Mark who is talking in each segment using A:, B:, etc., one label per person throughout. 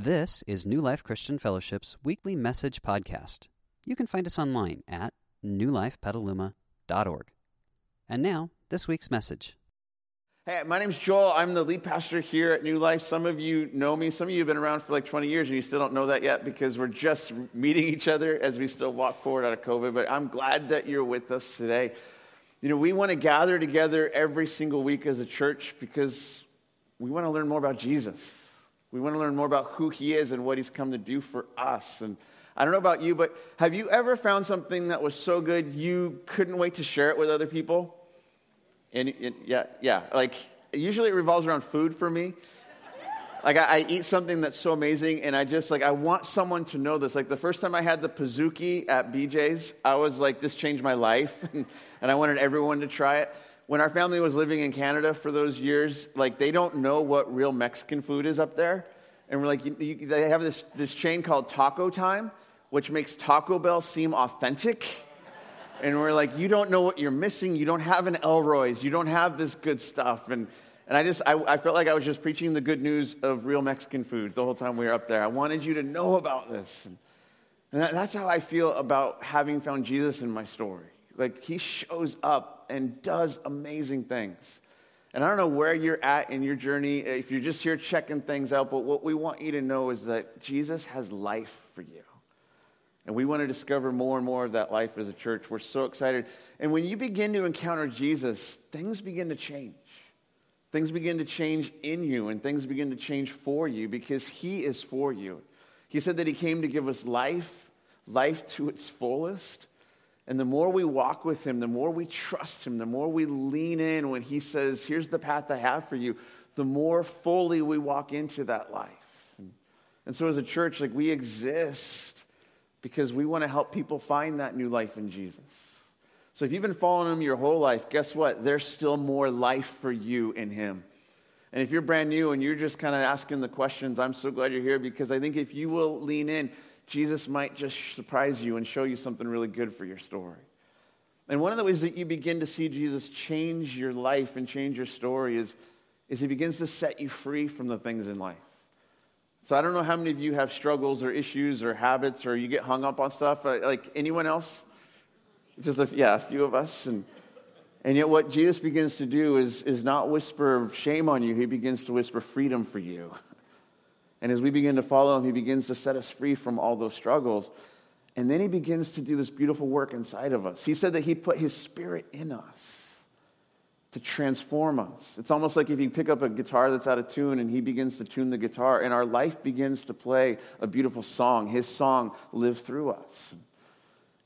A: This is New Life Christian Fellowship's weekly message podcast. You can find us online at newlifepetaluma.org. And now, this week's message.
B: Hey, my name's Joel. I'm the lead pastor here at New Life. Some of you know me. Some of you have been around for like 20 years and you still don't know that yet because we're just meeting each other as we still walk forward out of COVID. But I'm glad that you're with us today. You know, we want to gather together every single week as a church because we want to learn more about Jesus. We want to learn more about who he is and what he's come to do for us. And I don't know about you, but have you ever found something that was so good you couldn't wait to share it with other people? And, and yeah, yeah, like usually it revolves around food for me. Like I, I, eat something that's so amazing, and I just like I want someone to know this. Like the first time I had the Pizookie at BJ's, I was like, this changed my life, and, and I wanted everyone to try it when our family was living in Canada for those years, like they don't know what real Mexican food is up there. And we're like, you, you, they have this, this chain called Taco Time, which makes Taco Bell seem authentic. And we're like, you don't know what you're missing. You don't have an Elroy's. You don't have this good stuff. And, and I just, I, I felt like I was just preaching the good news of real Mexican food the whole time we were up there. I wanted you to know about this. And, and that, that's how I feel about having found Jesus in my story. Like he shows up and does amazing things. And I don't know where you're at in your journey, if you're just here checking things out, but what we want you to know is that Jesus has life for you. And we want to discover more and more of that life as a church. We're so excited. And when you begin to encounter Jesus, things begin to change. Things begin to change in you, and things begin to change for you because He is for you. He said that He came to give us life, life to its fullest. And the more we walk with Him, the more we trust Him, the more we lean in when He says, Here's the path I have for you, the more fully we walk into that life. And, and so, as a church, like we exist because we want to help people find that new life in Jesus. So, if you've been following Him your whole life, guess what? There's still more life for you in Him. And if you're brand new and you're just kind of asking the questions, I'm so glad you're here because I think if you will lean in, Jesus might just surprise you and show you something really good for your story. And one of the ways that you begin to see Jesus change your life and change your story is, is he begins to set you free from the things in life. So I don't know how many of you have struggles or issues or habits or you get hung up on stuff. Like anyone else? Just a, yeah, a few of us. And, and yet what Jesus begins to do is, is not whisper shame on you. He begins to whisper freedom for you. And as we begin to follow him, he begins to set us free from all those struggles. And then he begins to do this beautiful work inside of us. He said that he put his spirit in us to transform us. It's almost like if you pick up a guitar that's out of tune and he begins to tune the guitar, and our life begins to play a beautiful song. His song lives through us.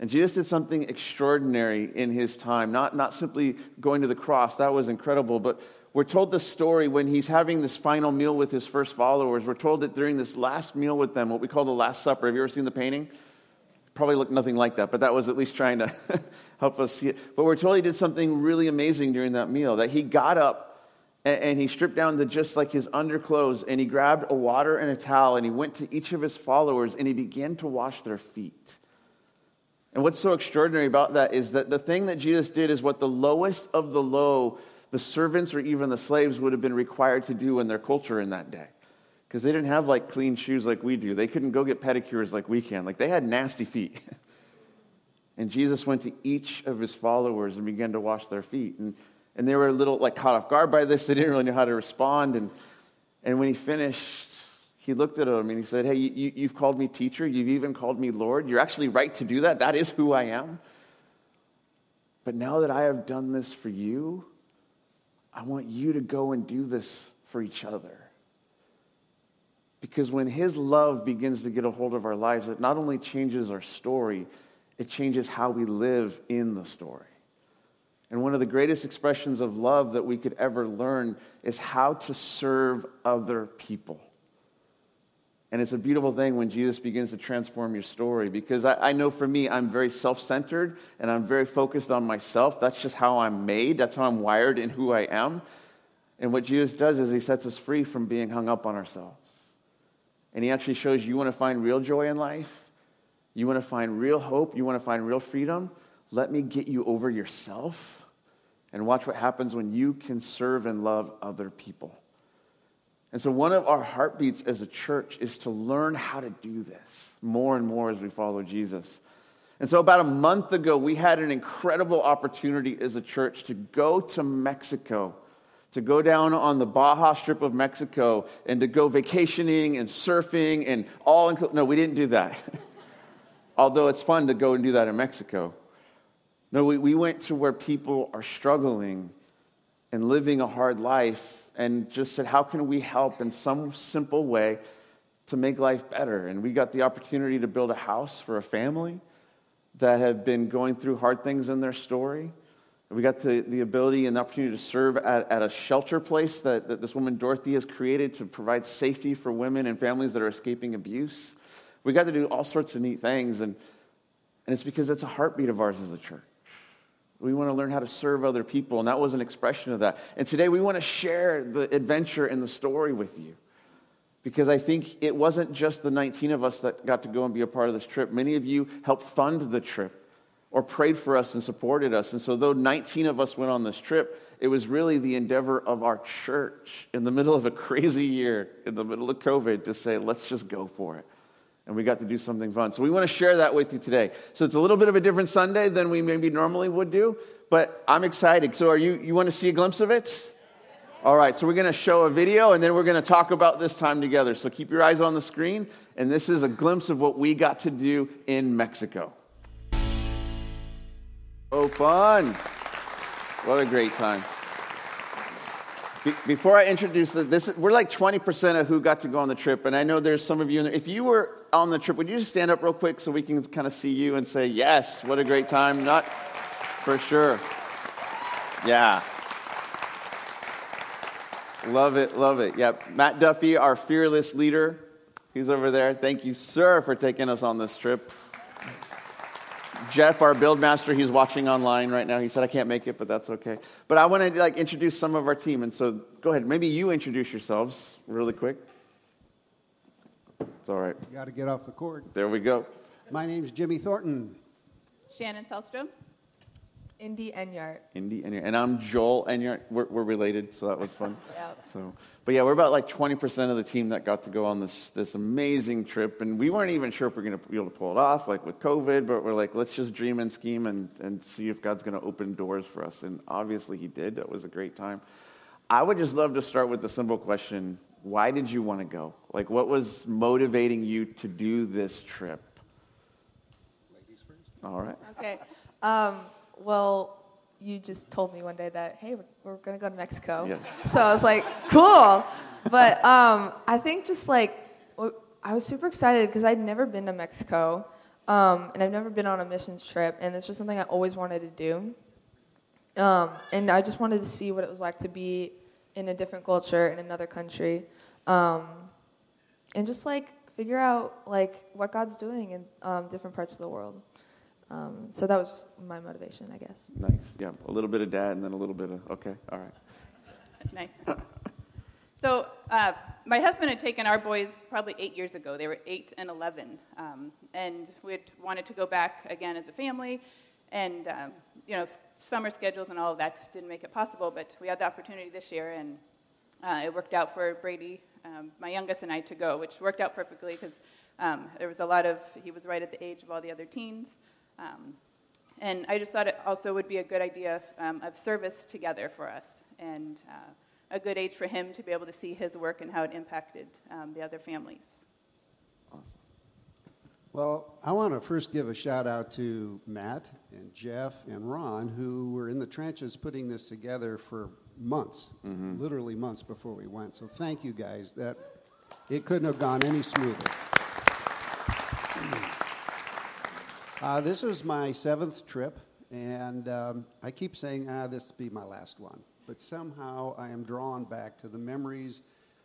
B: And Jesus did something extraordinary in his time, not, not simply going to the cross, that was incredible, but we're told the story when he's having this final meal with his first followers. We're told that during this last meal with them, what we call the Last Supper, have you ever seen the painting? Probably looked nothing like that, but that was at least trying to help us see it. But we're told he did something really amazing during that meal, that he got up and, he stripped down to just like his underclothes and he grabbed a water and a towel and he went to each of his followers and he began to wash their feet. And what's so extraordinary about that is that the thing that Jesus did is what the lowest of the low the servants or even the slaves would have been required to do in their culture in that day. Because they didn't have like clean shoes like we do. They couldn't go get pedicures like we can. Like they had nasty feet. and Jesus went to each of his followers and began to wash their feet. And, and they were a little like caught off guard by this. They didn't really know how to respond. And, and when he finished, he looked at them and he said, Hey, you, you've called me teacher. You've even called me Lord. You're actually right to do that. That is who I am. But now that I have done this for you, I want you to go and do this for each other. Because when His love begins to get a hold of our lives, it not only changes our story, it changes how we live in the story. And one of the greatest expressions of love that we could ever learn is how to serve other people. And it's a beautiful thing when Jesus begins to transform your story because I, I know for me, I'm very self centered and I'm very focused on myself. That's just how I'm made, that's how I'm wired in who I am. And what Jesus does is he sets us free from being hung up on ourselves. And he actually shows you want to find real joy in life, you want to find real hope, you want to find real freedom. Let me get you over yourself and watch what happens when you can serve and love other people. And so, one of our heartbeats as a church is to learn how to do this more and more as we follow Jesus. And so, about a month ago, we had an incredible opportunity as a church to go to Mexico, to go down on the Baja Strip of Mexico and to go vacationing and surfing and all. no, we didn't do that. Although it's fun to go and do that in Mexico. No, we, we went to where people are struggling and living a hard life and just said, how can we help in some simple way to make life better? And we got the opportunity to build a house for a family that have been going through hard things in their story. We got the, the ability and the opportunity to serve at, at a shelter place that, that this woman, Dorothy, has created to provide safety for women and families that are escaping abuse. We got to do all sorts of neat things, and, and it's because it's a heartbeat of ours as a church. We want to learn how to serve other people, and that was an expression of that. And today we want to share the adventure and the story with you because I think it wasn't just the 19 of us that got to go and be a part of this trip. Many of you helped fund the trip or prayed for us and supported us. And so, though 19 of us went on this trip, it was really the endeavor of our church in the middle of a crazy year, in the middle of COVID, to say, let's just go for it. And we got to do something fun. So, we want to share that with you today. So, it's a little bit of a different Sunday than we maybe normally would do, but I'm excited. So, are you, you want to see a glimpse of it? All right, so we're going to show a video and then we're going to talk about this time together. So keep your eyes on the screen, and this is a glimpse of what we got to do in Mexico. Oh, fun! What a great time. Before I introduce this, we're like 20% of who got to go on the trip, and I know there's some of you in there. If you were on the trip, would you just stand up real quick so we can kind of see you and say, yes, what a great time? Not for sure. Yeah. Love it, love it. Yep. Matt Duffy, our fearless leader, he's over there. Thank you, sir, for taking us on this trip. Jeff, our build master, he's watching online right now. He said I can't make it, but that's okay. But I want to like introduce some of our team, and so go ahead. Maybe you introduce yourselves really quick. It's all right.
C: You got to get off the cord.
B: There we go.
C: My name's Jimmy Thornton.
D: Shannon Selstrom.
E: Indy Enyart.
B: Indy Enyart. And I'm Joel Enyart. We're, we're related, so that was fun.
E: yep.
B: So, but yeah, we're about like 20% of the team that got to go on this, this amazing trip. And we weren't even sure if we are going to be able to pull it off, like with COVID, but we're like, let's just dream and scheme and, and see if God's going to open doors for us. And obviously, He did. That was a great time. I would just love to start with the simple question why did you want to go? Like, what was motivating you to do this trip?
C: Ladies first.
B: All right.
E: Okay. Um, well, you just told me one day that hey, we're, gonna go to Mexico.
B: Yes.
E: So I was like, cool. But um, I think just like I was super excited because I'd never been to Mexico, um, and I've never been on a missions trip, and it's just something I always wanted to do. Um, and I just wanted to see what it was like to be in a different culture in another country, um, and just like figure out like what God's doing in um, different parts of the world. Um, so that was my motivation, I guess.
B: Nice. Yeah, a little bit of dad and then a little bit of, okay, all right.
D: Nice. so uh, my husband had taken our boys probably eight years ago. They were eight and 11. Um, and we wanted to go back again as a family. And, um, you know, summer schedules and all of that didn't make it possible, but we had the opportunity this year, and uh, it worked out for Brady, um, my youngest, and I to go, which worked out perfectly because um, there was a lot of, he was right at the age of all the other teens. Um, and I just thought it also would be a good idea um, of service together for us and uh, a good age for him to be able to see his work and how it impacted um, the other families.
C: Well, I want to first give a shout out to Matt and Jeff and Ron, who were in the trenches putting this together for months, mm-hmm. literally months before we went. So thank you guys. That it couldn't have gone any smoother. Uh, this is my seventh trip, and um, I keep saying, ah, this will be my last one. But somehow I am drawn back to the memories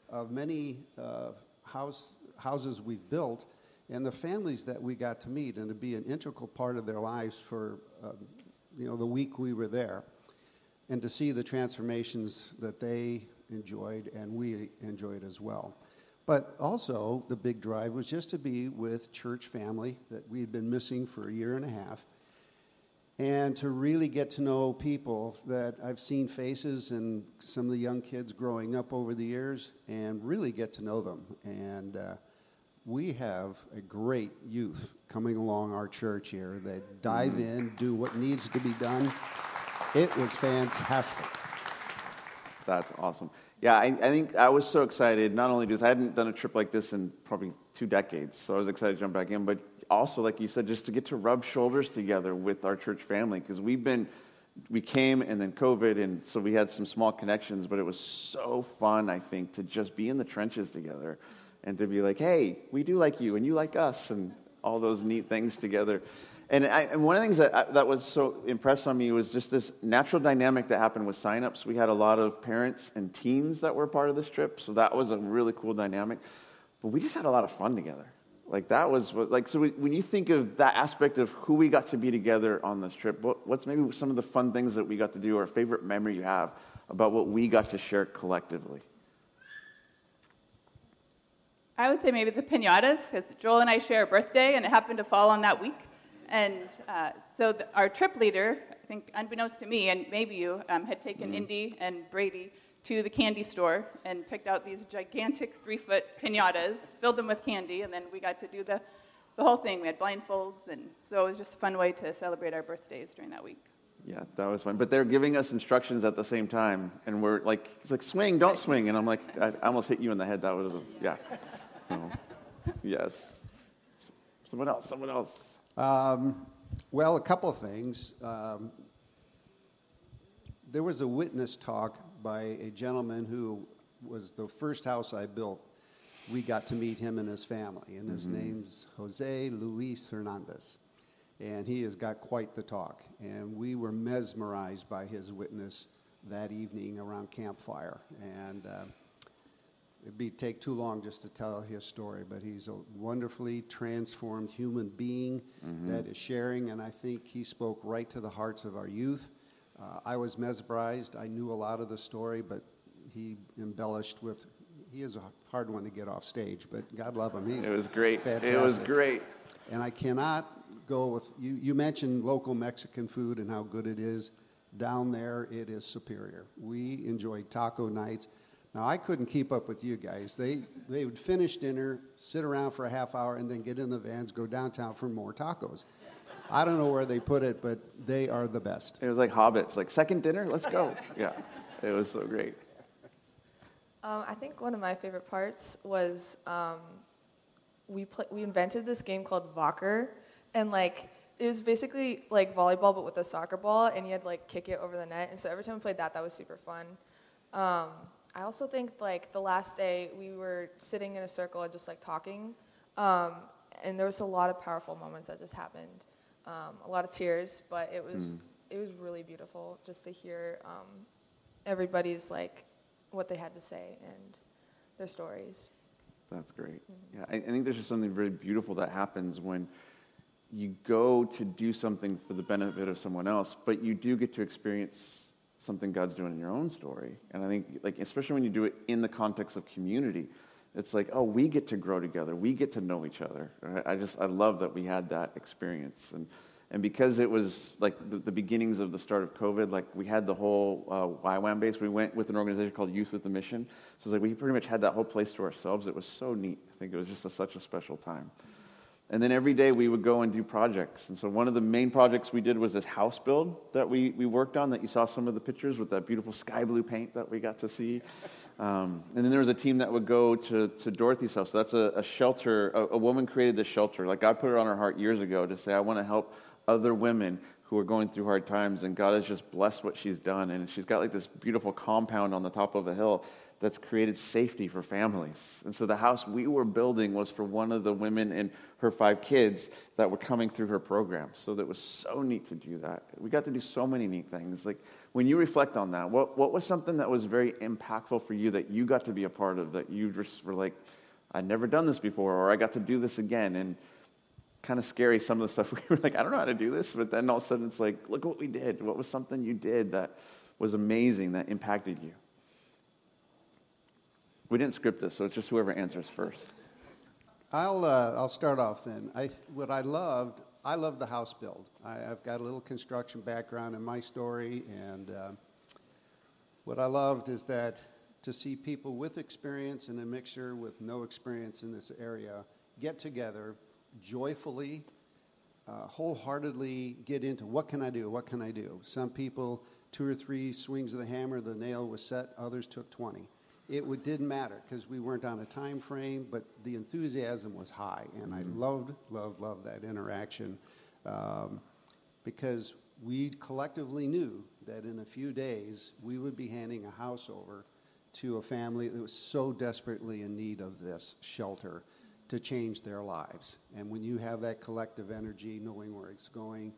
C: of many uh, house, houses we've built and the families that we got to meet and to be an integral part of their lives for uh, you know, the week we were there and to see the transformations that they enjoyed and we enjoyed as well. But also, the big drive was just to be with church family that we had been missing for a year and a half. and to really get to know people that I've seen faces and some of the young kids growing up over the years and really get to know them. And uh, we have a great youth coming along our church here that dive
B: Mm-hmm.
C: in, do what needs to be done. It was fantastic.
B: That's awesome. Yeah, I, I think I was so excited, not only because I hadn't done a trip like this in probably two decades, so I was excited to jump back in, but also, like you said, just to get to rub shoulders together with our church family, because we've been, we came and then COVID, and so we had some small connections, but it was so fun, I think, to just be in the trenches together and to be like, hey, we do like you, and you like us, and all those neat things together. And, I, and one of the things that, I, that was so impressed on me was just this natural dynamic that happened with signups. We had a lot of parents and teens that were part of this trip, so that was a really cool dynamic. But we just had a lot of fun together. Like that was what, like so. We, when you think of that aspect of who we got to be together on this trip, what, what's maybe some of the fun things that we got to do, or favorite memory you have about what we got to share collectively?
D: I would say maybe the pinatas, because Joel and I share a birthday, and it happened to fall on that week. And uh, so the, our trip leader, I think unbeknownst to me, and maybe you, um, had taken Indy and Brady to the candy store and picked out these gigantic three-foot pinatas, filled them with candy, and then we got to do the, the whole thing. We had blindfolds, and so it was just a fun way to celebrate our birthdays during that week.
B: Yeah, that was fun. But they're giving us instructions at the same time, and we're like, it's like swing, don't swing, and I'm like, I almost hit you in the head. That was, a, yeah. So, yes. Someone else. Someone else.
C: Um, well, a couple of things. Um, there was a witness talk by a gentleman who was the first house I built. We got to meet him and his family, and his name's Jose Luis Hernandez. And he has got quite the talk. And we were mesmerized by his witness that evening around campfire. And uh, it'd be take too long just to tell his story, but he's a wonderfully transformed human being that is sharing, and I think he spoke right to the hearts of our youth. Uh, I was mesmerized. I knew a lot of the story, but he embellished with. He is a hard one to get off stage, but God love him. He's
B: It was great.
C: Fantastic.
B: It was great.
C: And I cannot go with you. You mentioned local Mexican food and how good it is. Down there, it is superior. We enjoyed taco nights. Now, I couldn't keep up with you guys. They, they would finish dinner, sit around for a half hour, and then get in the vans, go downtown for more tacos. I don't know where they put it, but they are the best.
B: It was like hobbits, like second dinner, let's go. Yeah, it was so great.
E: Um, I think one of my favorite parts was um, we play, we invented this game called Vocker, and like it was basically like volleyball but with a soccer ball, and you had to like kick it over the net. And so every time we played that, that was super fun. Um, I also think like the last day we were sitting in a circle and just like talking, um, and there was a lot of powerful moments that just happened. Um, a lot of tears, but it was it was really beautiful just to hear um, everybody's like what they had to say and their stories.
B: That's great. Yeah, I, I think there's just something very beautiful that happens when you go to do something for the benefit of someone else, but you do get to experience something God's doing in your own story. And I think, like, especially when you do it in the context of community, it's like, oh, we get to grow together. We get to know each other. Right? I just, I love that we had that experience. And, and because it was like the, the beginnings of the start of COVID, like we had the whole uh, YWAM base. We went with an organization called Youth with a Mission. So it's like we pretty much had that whole place to ourselves. It was so neat. I think it was just a, such a special time. And then every day we would go and do projects. And so one of the main projects we did was this house build that we, we worked on that you saw some of the pictures with that beautiful sky blue paint that we got to see. Um, and then there was a team that would go to, to Dorothy's house. So that's a, a shelter. A, a woman created this shelter. Like God put it on her heart years ago to say, I want to help other women who are going through hard times. And God has just blessed what she's done. And she's got like this beautiful compound on the top of a hill that's created safety for families. And so the house we were building was for one of the women and her five kids that were coming through her program. So that was so neat to do that. We got to do so many neat things. Like when you reflect on that, what, what was something that was very impactful for you that you got to be a part of that you just were like, I'd never done this before, or I got to do this again? And kind of scary some of the stuff we were like, I don't know how to do this. But then all of a sudden it's like, look what we did. What was something you did that was amazing, that impacted you? We didn't script this, so it's just whoever answers first.
C: I'll, uh, I'll start off then. I, what I loved I love the house build. I, have got a little construction background in my story, and uh, what I loved is that to see people with experience and a mixture with no experience in this area get together joyfully, uh, wholeheartedly get into what can I do? What can I do? Some people, two or three swings of the hammer, the nail was set, others took 20 it would, didn't matter because we weren't on a time frame, but the enthusiasm was high, and I mm-hmm. loved, loved, loved that interaction um, because we collectively knew that in a few days we would be handing a house over to a family that was so desperately in need of this shelter to change their lives. And when you have that collective energy, knowing where it's going,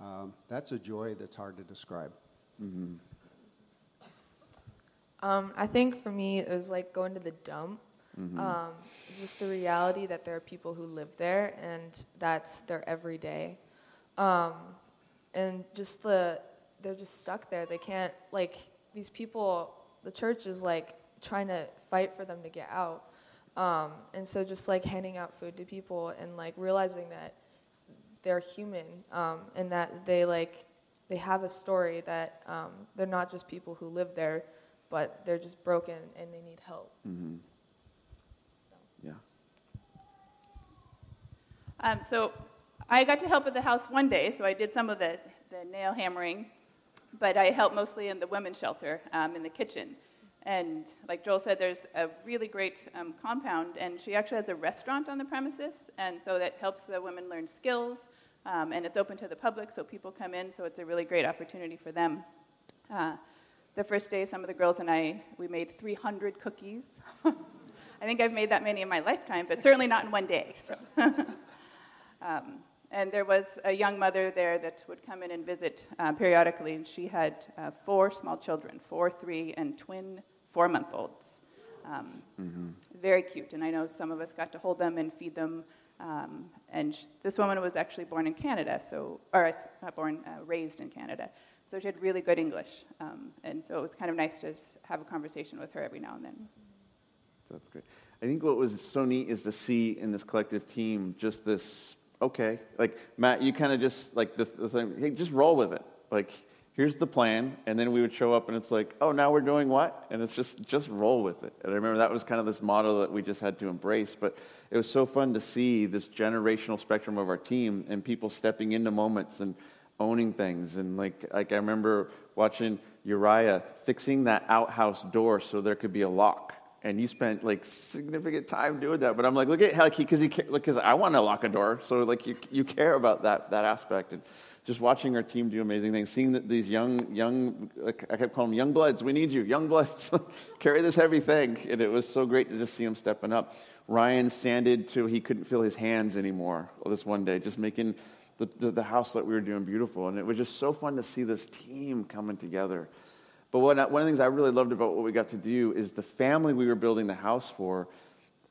C: um, that's a joy that's hard to describe. Mm-hmm.
E: Um, I think for me, it was like going to the dump. Mm-hmm. Um, just the reality that there are people who live there and that's their everyday. Um, and just the, they're just stuck there. They can't, like, these people, the church is like trying to fight for them to get out. Um, and so just like handing out food to people and like realizing that they're human um, and that they like, they have a story that um, they're not just people who live there but they're just broken and they need help. Mm-hmm.
B: So. Yeah.
D: Um, so I got to help at the house one day, so I did some of the, the nail hammering, but I helped mostly in the women's shelter um, in the kitchen. And like Joel said, there's a really great um, compound, and she actually has a restaurant on the premises, and so that helps the women learn skills. Um, and it's open to the public, so people come in, so it's a really great opportunity for them. Uh, the first day, some of the girls and I, we made 300 cookies. I think I've made that many in my lifetime, but certainly not in one day. So. um, and there was a young mother there that would come in and visit uh, periodically, and she had uh, four small children four, three, and twin four month olds. Um, mm-hmm. Very cute, and I know some of us got to hold them and feed them. Um, and sh- this woman was actually born in Canada, so or not born, uh, raised in Canada. So she had really good English. Um, and so it was kind of nice to have a conversation with her every now and then.
B: That's great. I think what was so neat is to see in this collective team just this, okay, like Matt, you kind of just like the, the thing, hey, just roll with it. Like, here's the plan. And then we would show up and it's like, oh, now we're doing what? And it's just, just roll with it. And I remember that was kind of this model that we just had to embrace. But it was so fun to see this generational spectrum of our team and people stepping into moments and owning things. And like, like I remember watching Uriah fixing that outhouse door so there could be a lock. And you spent like significant time doing that. But I'm like, look at how he, because he, because I want to lock a door. So like you, you care about that, that aspect. And just watching our team do amazing things, seeing that these young, young, I kept calling them young bloods. We need you, young bloods. Carry this heavy thing. And it was so great to just see them stepping up. Ryan sanded till he couldn't feel his hands anymore this one day, just making the, the, the, house that we were doing beautiful. And it was just so fun to see this team coming together. But what, one of the things I really loved about what we got to do is the family we were building the house for,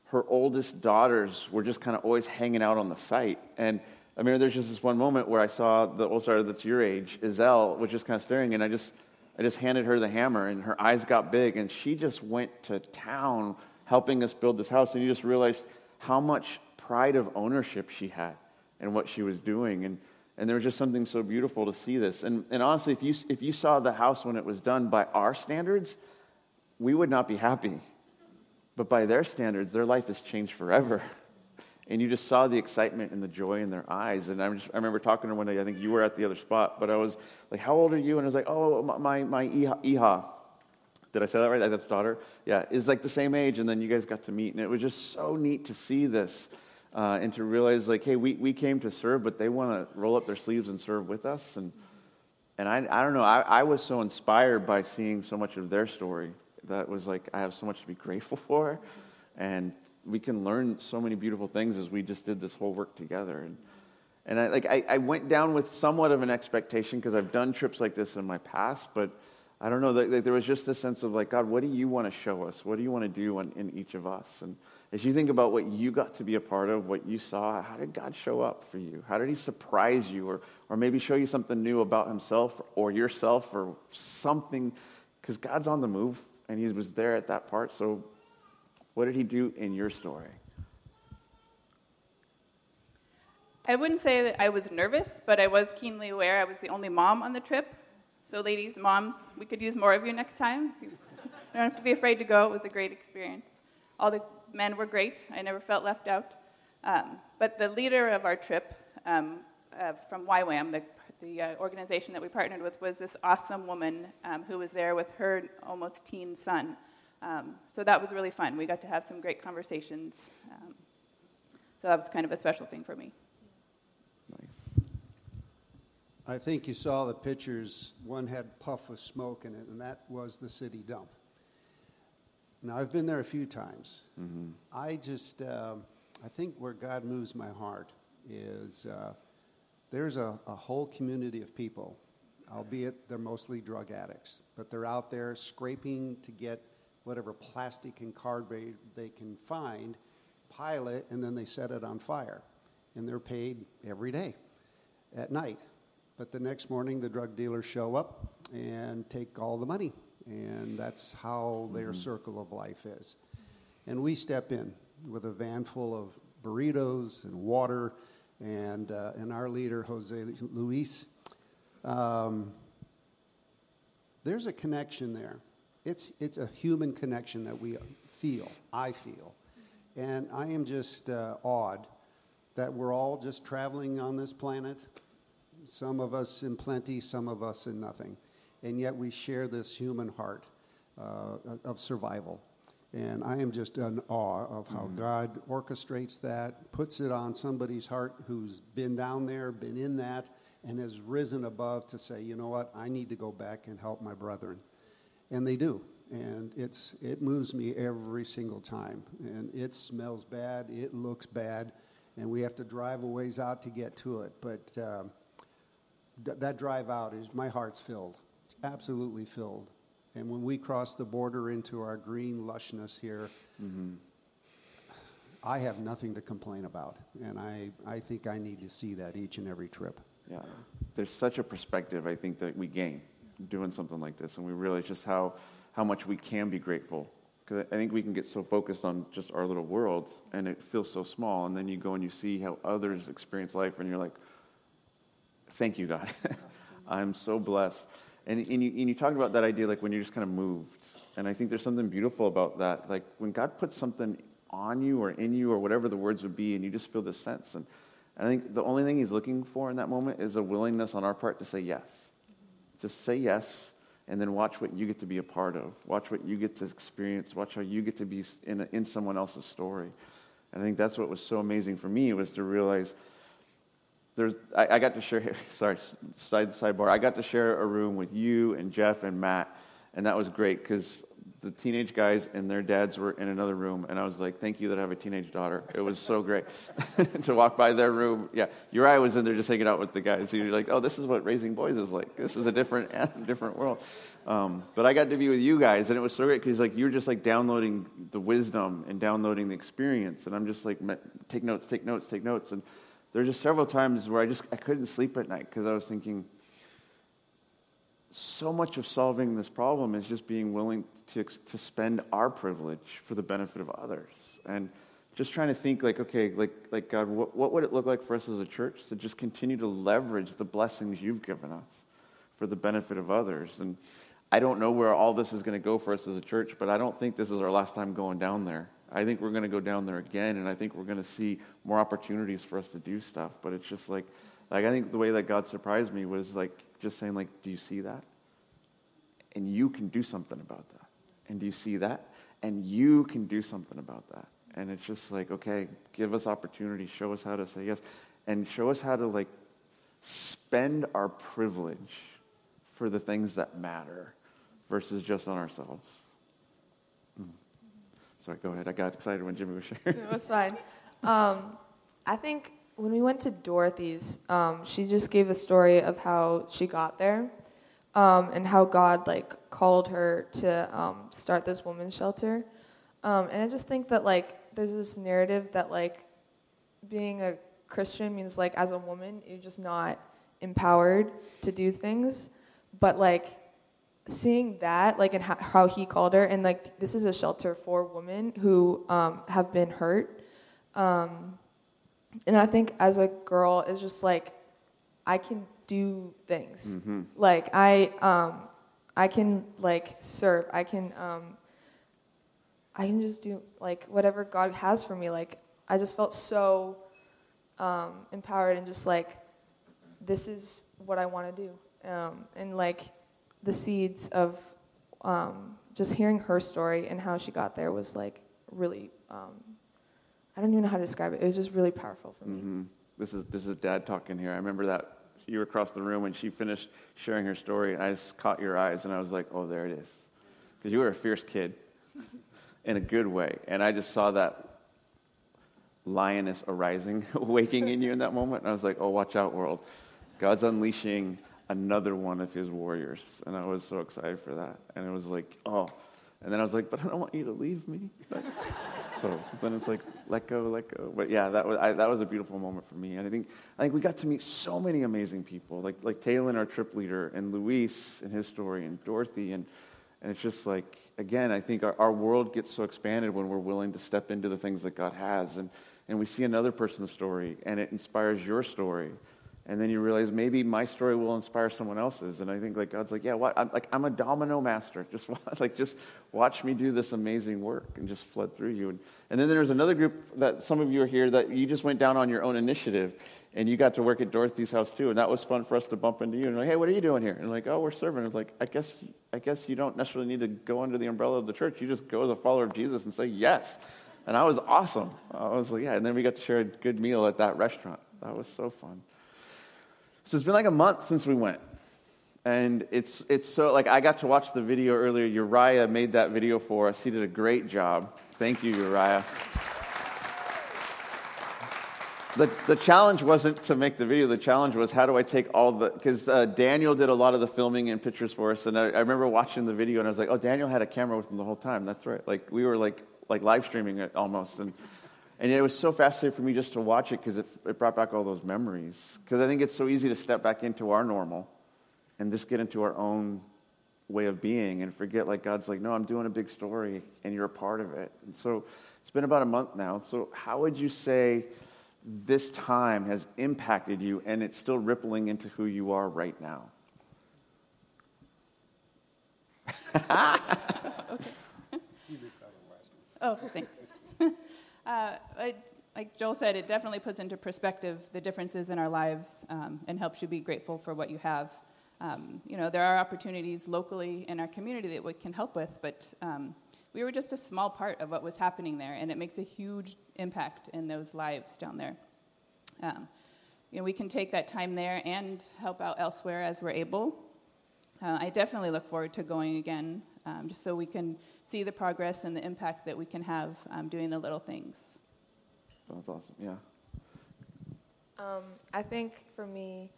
B: her oldest daughters were just kind of always hanging out on the site. And I mean, there's just this one moment where I saw the old daughter that's your age, Iselle, was just kind of staring, and I just, I just handed her the hammer, and her eyes got big, and she just went to town helping us build this house. And you just realized how much pride of ownership she had and what she was doing. And, and there was just something so beautiful to see this. And, and honestly, if you, if you saw the house when it was done by our standards, we would not be happy. But by their standards, their life has changed forever. And you just saw the excitement and the joy in their eyes. And I, just, I remember talking to her one day, I think you were at the other spot, but I was like, How old are you? And I was like, Oh, my, my hija. Did I say that right? That's daughter? Yeah, is like the same age. And then you guys got to meet. And it was just so neat to see this uh, and to realize like, hey, we, we came to serve, but they want to roll up their sleeves and serve with us. And, and I, I don't know, I, I was so inspired by seeing so much of their story that was like, I have so much to be grateful for. And we can learn so many beautiful things as we just did this whole work together. And, and I, like, I, I went down with somewhat of an expectation because I've done trips like this in my past, but I don't know, there was just a sense of like, God, what do you want to show us? What do you want to do in, in each of us? And as you think about what you got to be a part of, what you saw, how did God show up for you? How did He surprise you or, or maybe show you something new about Himself or yourself or something? Because God's on the move and He was there at that part. So, what did He do in your story?
D: I wouldn't say that I was nervous, but I was keenly aware I was the only mom on the trip. So, ladies, moms, we could use more of you next time. You don't have to be afraid to go. It was a great experience. All the men were great. I never felt left out. Um, but the leader of our trip um, uh, from YWAM, the, the uh, organization that we partnered with, was this awesome woman um, who was there with her almost teen son. Um, so that was really fun. We got to have some great conversations. Um, so that was kind of a special thing for me.
B: Nice.
C: I think you saw the pictures. One had puff of smoke in it, and that was the city dump. Now, I've been there a few times. Mm-hmm. I just, um, I think where God moves my heart is uh, there's a, a whole community of people, albeit they're mostly drug addicts, but they're out there scraping to get whatever plastic and cardboard they can find, pile it, and then they set it on fire. And they're paid every day at night. But the next morning, the drug dealers show up and take all the money. And that's how their mm-hmm. circle of life is. And we step in with a van full of burritos and water, and, uh, and our leader, Jose Luis. Um, there's a connection there. It's, it's a human connection that we feel, I feel. And I am just uh, awed that we're all just traveling on this planet, some of us in plenty, some of us in nothing. And yet we share this human heart uh, of survival. And I am just in awe of how mm-hmm. God orchestrates that, puts it on somebody's heart who's been down there, been in that, and has risen above to say, you know what, I need to go back and help my brethren and they do. And it's, it moves me every single time. And it smells bad, it looks bad, and we have to drive a ways out to get to it. But um, th- that drive out is my heart's filled, it's absolutely filled. And when we cross the border into our green lushness here, mm-hmm. I have nothing to complain about. And I, I think I need to see that each and every trip.
B: Yeah. There's such a perspective, I think, that we gain doing something like this, and we realize just how, how much we can be grateful. Because I think we can get so focused on just our little world, and it feels so small, and then you go and you see how others experience life, and you're like, thank you, God. I'm so blessed. And, and, you, and you talked about that idea, like when you're just kind of moved. And I think there's something beautiful about that. Like when God puts something on you or in you or whatever the words would be, and you just feel this sense. And I think the only thing He's looking for in that moment is a willingness on our part to say yes. Just say yes, and then watch what you get to be a part of. Watch what you get to experience. Watch how you get to be in, a, in someone else's story. And I think that's what was so amazing for me was to realize there's, I, I got to share, sorry, side, sidebar, I got to share a room with you and Jeff and Matt, and that was great because the teenage guys and their dads were in another room, and I was like, "Thank you that I have a teenage daughter." It was so great to walk by their room. Yeah, Uriah was in there just hanging out with the guys. You're like, "Oh, this is what raising boys is like. This is a different, different world." Um, but I got to be with you guys, and it was so great because like you're just like downloading the wisdom and downloading the experience, and I'm just like, take notes, take notes, take notes, and there were just several times where I just I couldn't sleep at night because I was thinking so much of solving this problem is just being willing to, to spend our privilege for the benefit of others. And just trying to think like, okay, like, like God, what, what would it look like for us as a church to just continue to leverage the blessings you've given us for the benefit of others? And I don't know where all this is going to go for us as a church, but I don't think this is our last time going down there. I think we're going to go down there again, and I think we're going to see more opportunities for us to do stuff. But it's just like, like I think the way that God surprised me was like just saying like, do you see that? And you can do something about that. And do you see that? And you can do something about that. And it's just like, okay, give us opportunity, show us how to say yes, and show us how to like spend our privilege for the things that matter versus just on ourselves. Mm. Sorry, go ahead. I got excited when Jimmy was sharing.
E: It was fine. Um, I think when we went to Dorothy's, um, she just gave a story of how she got there um, and how God like called her to um, start this women's shelter. Um, and I just think that like there's this narrative that like being a Christian means like as a woman you're just not empowered to do things, but like seeing that like and how he called her and like this is a shelter for women who um, have been hurt. Um, and I think as a girl, it's just like I can do things. Like I, um, I can like serve. I can, um, I can just do like whatever God has for me. Like I just felt so um, empowered and just like this is what I want to do. Um, and like the seeds of um, just hearing her story and how she got there was like really. Um, I don't even know how to describe it. It was just really powerful for me.
B: hmm This is this is Dad talking here. I remember that you were across the room when she finished sharing her story, and I just caught your eyes, and I was like, "Oh, there it is," because you were a fierce kid, in a good way, and I just saw that lioness arising, waking in you in that moment, and I was like, "Oh, watch out, world! God's unleashing another one of His warriors," and I was so excited for that, and it was like, "Oh," and then I was like, "But I don't want you to leave me." So then it's like let go, let go. But yeah, that was I, that was a beautiful moment for me, and I think I think we got to meet so many amazing people, like like Taylor, our trip leader, and Luis and his story, and Dorothy, and and it's just like again, I think our, our world gets so expanded when we're willing to step into the things that God has, and and we see another person's story, and it inspires your story. And then you realize maybe my story will inspire someone else's, and I think like God's like, yeah, what? I'm like I'm a domino master. Just like just watch me do this amazing work, and just flood through you. And, and then there's another group that some of you are here that you just went down on your own initiative, and you got to work at Dorothy's house too, and that was fun for us to bump into you and like, hey, what are you doing here? And like, oh, we're serving. It's like, I guess I guess you don't necessarily need to go under the umbrella of the church. You just go as a follower of Jesus and say yes. And I was awesome. I was like, yeah. And then we got to share a good meal at that restaurant. That was so fun. So it's been like a month since we went. And it's, it's so, like, I got to watch the video earlier. Uriah made that video for us. He did a great job. Thank you, Uriah. The, the challenge wasn't to make the video. The challenge was how do I take all the, because uh, Daniel did a lot of the filming and pictures for us. And I, I remember watching the video and I was like, oh, Daniel had a camera with him the whole time. That's right. Like, we were like, like live streaming it almost. And, and it was so fascinating for me just to watch it because it, it brought back all those memories. Because I think it's so easy to step back into our normal and just get into our own way of being and forget, like, God's like, no, I'm doing a big story and you're a part of it. And so it's been about a month now. So, how would you say this time has impacted you and it's still rippling into who you are right now? okay.
D: Oh, thanks. Uh, like Joel said, it definitely puts into perspective the differences in our lives um, and helps you be grateful for what you have. Um, you know, there are opportunities locally in our community that we can help with, but um, we were just a small part of what was happening there, and it makes a huge impact in those lives down there. Um, you know, we can take that time there and help out elsewhere as we're able. Uh, I definitely look forward to going again, um, just so we can see the progress and the impact that we can have um, doing the little things.
B: That's awesome. Yeah.
E: Um, I think for me,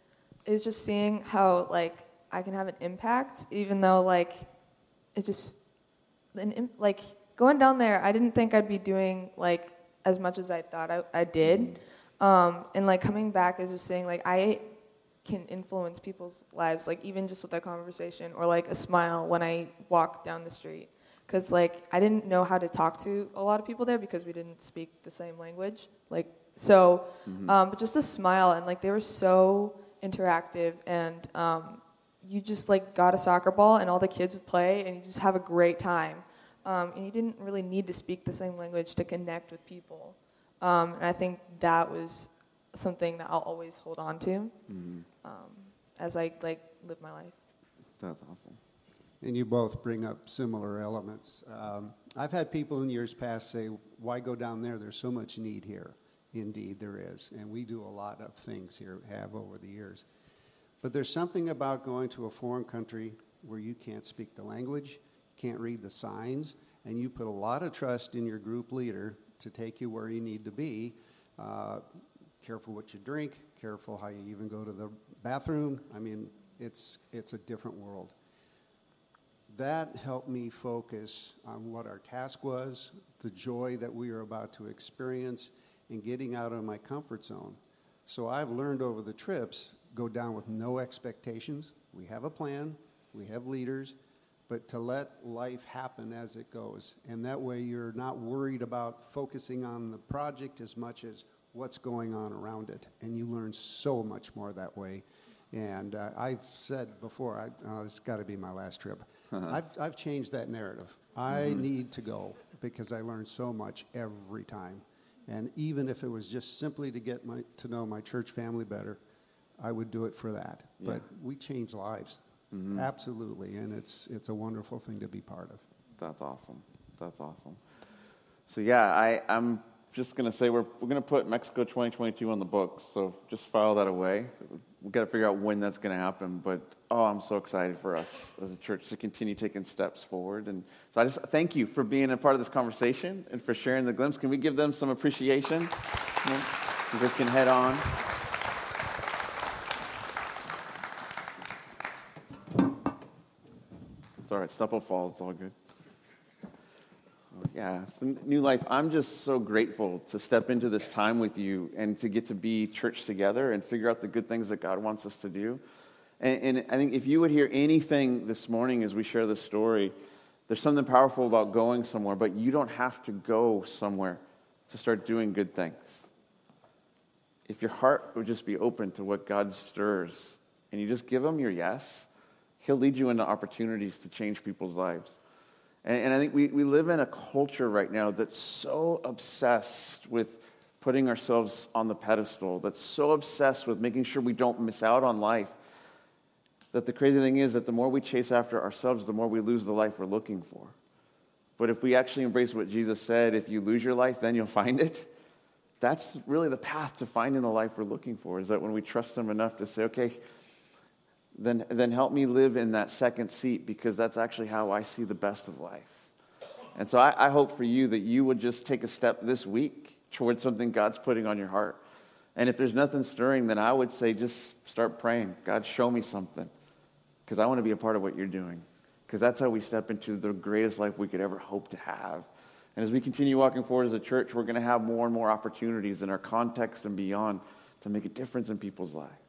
E: is just seeing how like I can have an impact, even though like it just an, im- like going down there. I didn't think I'd be doing like as much as I thought I, I did, um, and like coming back is just saying like I can influence people's lives, like even just with a conversation or like a smile when I walk down the street. Because like I didn't know how to talk to a lot of people there because we didn't speak the same language. Like so, um, but just a smile and like they were so interactive and um, you just like got a soccer ball and all the kids would play and you just have a great time. Um, and you didn't really need to speak the same language to connect with people. Um, and I think that was something that I'll always hold on to um, as I like live my life.
B: That's awesome.
C: And you both bring up similar elements. Um, I've had people in years past say, Why go down there? There's so much need here. Indeed, there is. And we do a lot of things here, have over the years. But there's something about going to a foreign country where you can't speak the language, can't read the signs, and you put a lot of trust in your group leader to take you where you need to be. Uh, careful what you drink, careful how you even go to the bathroom. I mean, it's, it's a different world that helped me focus on what our task was, the joy that we are about to experience, and getting out of my comfort zone. So I've learned over the trips go down with no expectations. We have a plan, we have leaders, but to let life happen as it goes. And that way you're not worried about focusing on the project as much as what's going on around it, and you learn so much more that way. And uh, I've said before, I, uh, oh, this has got to be my last trip. Uh-huh. I've, I've changed that narrative. I mm-hmm. need to go because I learn so much every time. And even if it was just simply to get my, to know my church family better, I would do it for that. But we change lives, mm-hmm. absolutely, and it's it's a wonderful thing to be part of.
B: That's awesome. That's awesome. So yeah, I, I'm just going to say we're, we're going to put Mexico 2022 on the books. So just file that away. We've got to figure out when that's going to happen. But oh, I'm so excited for us as a church to continue taking steps forward. And so I just thank you for being a part of this conversation and for sharing the glimpse. Can we give them some appreciation? Yeah. You guys can head on. It's all right. Stuff will fall. It's all good. Yeah, New Life, I'm just so grateful to step into this time with you and to get to be church together and figure out the good things that God wants us to do. And, and I think if you would hear anything this morning as we share this story, there's something powerful about going somewhere, but you don't have to go somewhere to start doing good things. If your heart would just be open to what God stirs and you just give Him your yes, He'll lead you into opportunities to change people's lives. And, and, I think we, we live in a culture right now that's so obsessed with putting ourselves on the pedestal, that's so obsessed with making sure we don't miss out on life, that the crazy thing is that the more we chase after ourselves, the more we lose the life we're looking for. But if we actually embrace what Jesus said, if you lose your life, then you'll find it. That's really the path to finding the life we're looking for, is that when we trust Him enough to say, okay, then, then help me live in that second seat because that's actually how I see the best of life. And so I, I, hope for you that you would just take a step this week towards something God's putting on your heart. And if there's nothing stirring, then I would say just start praying. God, show me something because I want to be a part of what you're doing. Because that's how we step into the greatest life we could ever hope to have. And as we continue walking forward as a church, we're going to have more and more opportunities in our context and beyond to make a difference in people's lives.